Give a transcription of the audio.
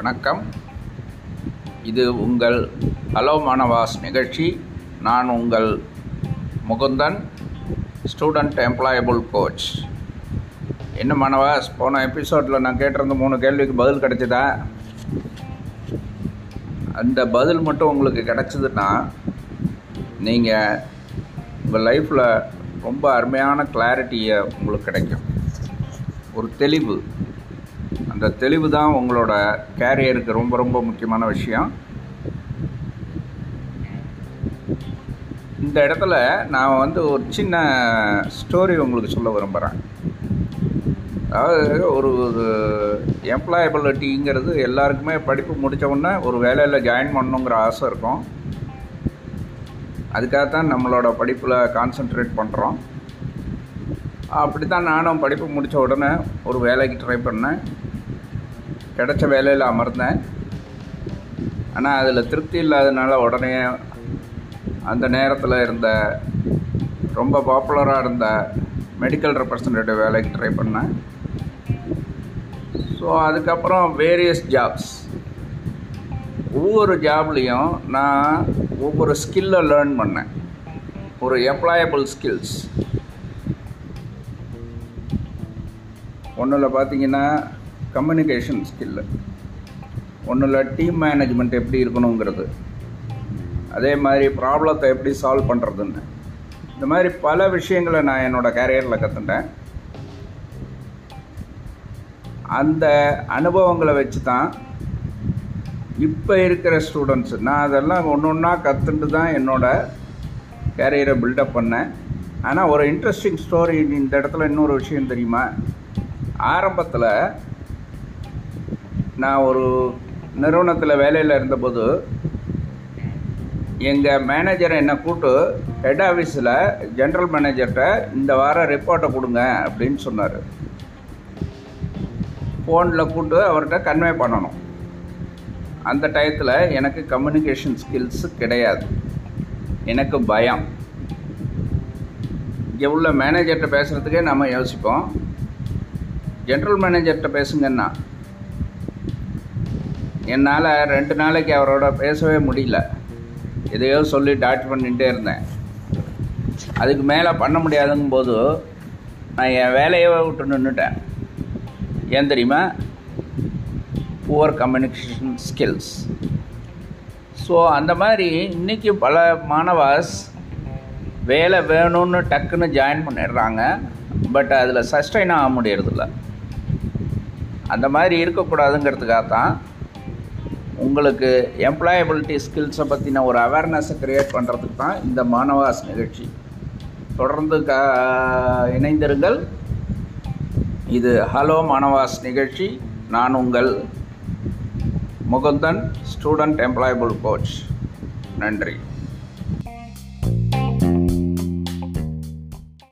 வணக்கம். இது உங்கள் ஹலோ மாணவாஸ் நிகழ்ச்சி. நான் உங்கள் முகுந்தன் ஸ்டூடெண்ட் எம்ப்ளாயபிள் கோச் என்ன மாணவாஸ் போன எபிசோடில் நான் கேட்டிருந்த மூணு கேள்விக்கு பதில் கிடைச்சதா? அந்த பதில் மட்டும் உங்களுக்கு கிடச்சிதுன்னா நீங்கள் உங்கள் லைஃப்பில் ரொம்ப அருமையான கிளாரிட்டியை உங்களுக்கு கிடைக்கும். ஒரு தெளிவு. அந்த தெளிவு தான் உங்களோட கேரியருக்கு ரொம்ப ரொம்ப முக்கியமான விஷயம். இந்த இடத்துல நான் வந்து ஒரு சின்ன ஸ்டோரி உங்களுக்கு சொல்ல விரும்புகிறேன் அதாவது ஒரு எம்ப்ளாயபிலிட்டிங்கிறது எல்லாருக்குமே படிப்பு முடித்தவுடனே ஒரு வேலையில் ஜாயின் பண்ணணுங்கிற ஆசை இருக்கும். அதுக்காக தான் நம்மளோட படிப்பில் கான்சென்ட்ரேட் பண்ணுறோம் அப்படி தான் நானும் படிப்பு முடித்த உடனே ஒரு வேலைக்கு ட்ரை பண்ணேன். கிடைச்ச வேலையில் அமர்ந்தேன். ஆனால் அதில் திருப்தி இல்லாதனால உடனே அந்த நேரத்தில் இருந்த ரொம்ப பாப்புலராக இருந்த மெடிக்கல் ரெப்ரசன்டேட்டிவ் வேலைக்கு ட்ரை பண்ணேன். ஸோ அதுக்கப்புறம் வேரியஸ் ஜாப்ஸ் ஒவ்வொரு ஜாப்லேயும் நான் ஒவ்வொரு ஸ்கில்லை லேர்ன் பண்ணேன். ஒரு எம்ப்ளாயபிள் ஸ்கில்ஸ் ஒன்றில் பார்த்தீங்கன்னா கம்யூனிகேஷன் ஸ்கில்லு ஒன்றில் டீம் மேனேஜ்மெண்ட் எப்படி இருக்கணுங்கிறது. அதே மாதிரி ப்ராப்ளத்தை எப்படி சால்வ் பண்ணுறதுன்னு இந்த மாதிரி பல விஷயங்களை நான் என்னோடய கேரியரில் கற்றுட்டேன் அந்த அனுபவங்களை வச்சு தான் இப்போ இருக்கிற ஸ்டூடெண்ட்ஸு நான் அதெல்லாம் ஒன்று ஒன்றா கற்றுட்டு தான் என்னோடய கேரியரை பில்டப் பண்ணேன். ஆனால் ஒரு இன்ட்ரெஸ்டிங் ஸ்டோரி இந்த இடத்துல இன்னொரு விஷயம் தெரியுமா? ஆரம்பத்தில் நான் ஒரு நிறுவனத்தில் வேலையில் இருந்தபோது எங்கள் மேனேஜரை என்னை கூப்பிட்டு ஹெட் ஆஃபீஸில் ஜென்ரல் மேனேஜர்கிட்ட இந்த வாரம் ரிப்போர்ட்டை கொடுங்க அப்படின்னு சொன்னார். ஃபோனில் கூப்பிட்டு அவர்கிட்ட கன்வே பண்ணணும். அந்த டயத்தில் எனக்கு கம்யூனிகேஷன் ஸ்கில்ஸு கிடையாது. எனக்கு பயம். இங்கே உள்ள மேனேஜர்கிட்ட பேசுகிறதுக்கே நம்ம யோசிப்போம். ஜென்ரல் மேனேஜர்கிட்ட பேசுங்கன்னா என்னால் ரெண்டு நாளைக்கு அவரோட பேசவே முடியல. எதையோ சொல்லி டாட் பண்ணிகிட்டே இருந்தேன். அதுக்கு மேலே பண்ண முடியாதுங்கும் போது நான் என் வேலையை விட்டு நின்றுட்டேன் ஏன் தெரியுமா? புவர் கம்யூனிகேஷன் ஸ்கில்ஸ் ஸோ அந்த மாதிரி இன்றைக்கி பல மாணவாஸ் வேலை வேணும்னு டக்குன்னு ஜாயின் பண்ணிடுறாங்க. பட் அதில் சஸ்டைன் ஆக முடியறதில்ல. அந்த மாதிரி இருக்கக்கூடாதுங்கிறதுக்காக தான் உங்களுக்கு எம்ப்ளாயபிலிட்டி ஸ்கில்ஸை பற்றின ஒரு அவேர்னஸை க்ரியேட் பண்ணுறதுக்கு தான் இந்த மாணவாஸ் நிகழ்ச்சி. தொடர்ந்து க இணைந்திருங்கள். இது ஹலோ மாணவாஸ் நிகழ்ச்சி. நான் உங்கள் முகுந்தன் ஸ்டூடெண்ட் எம்ப்ளாயபிள் கோச் நன்றி.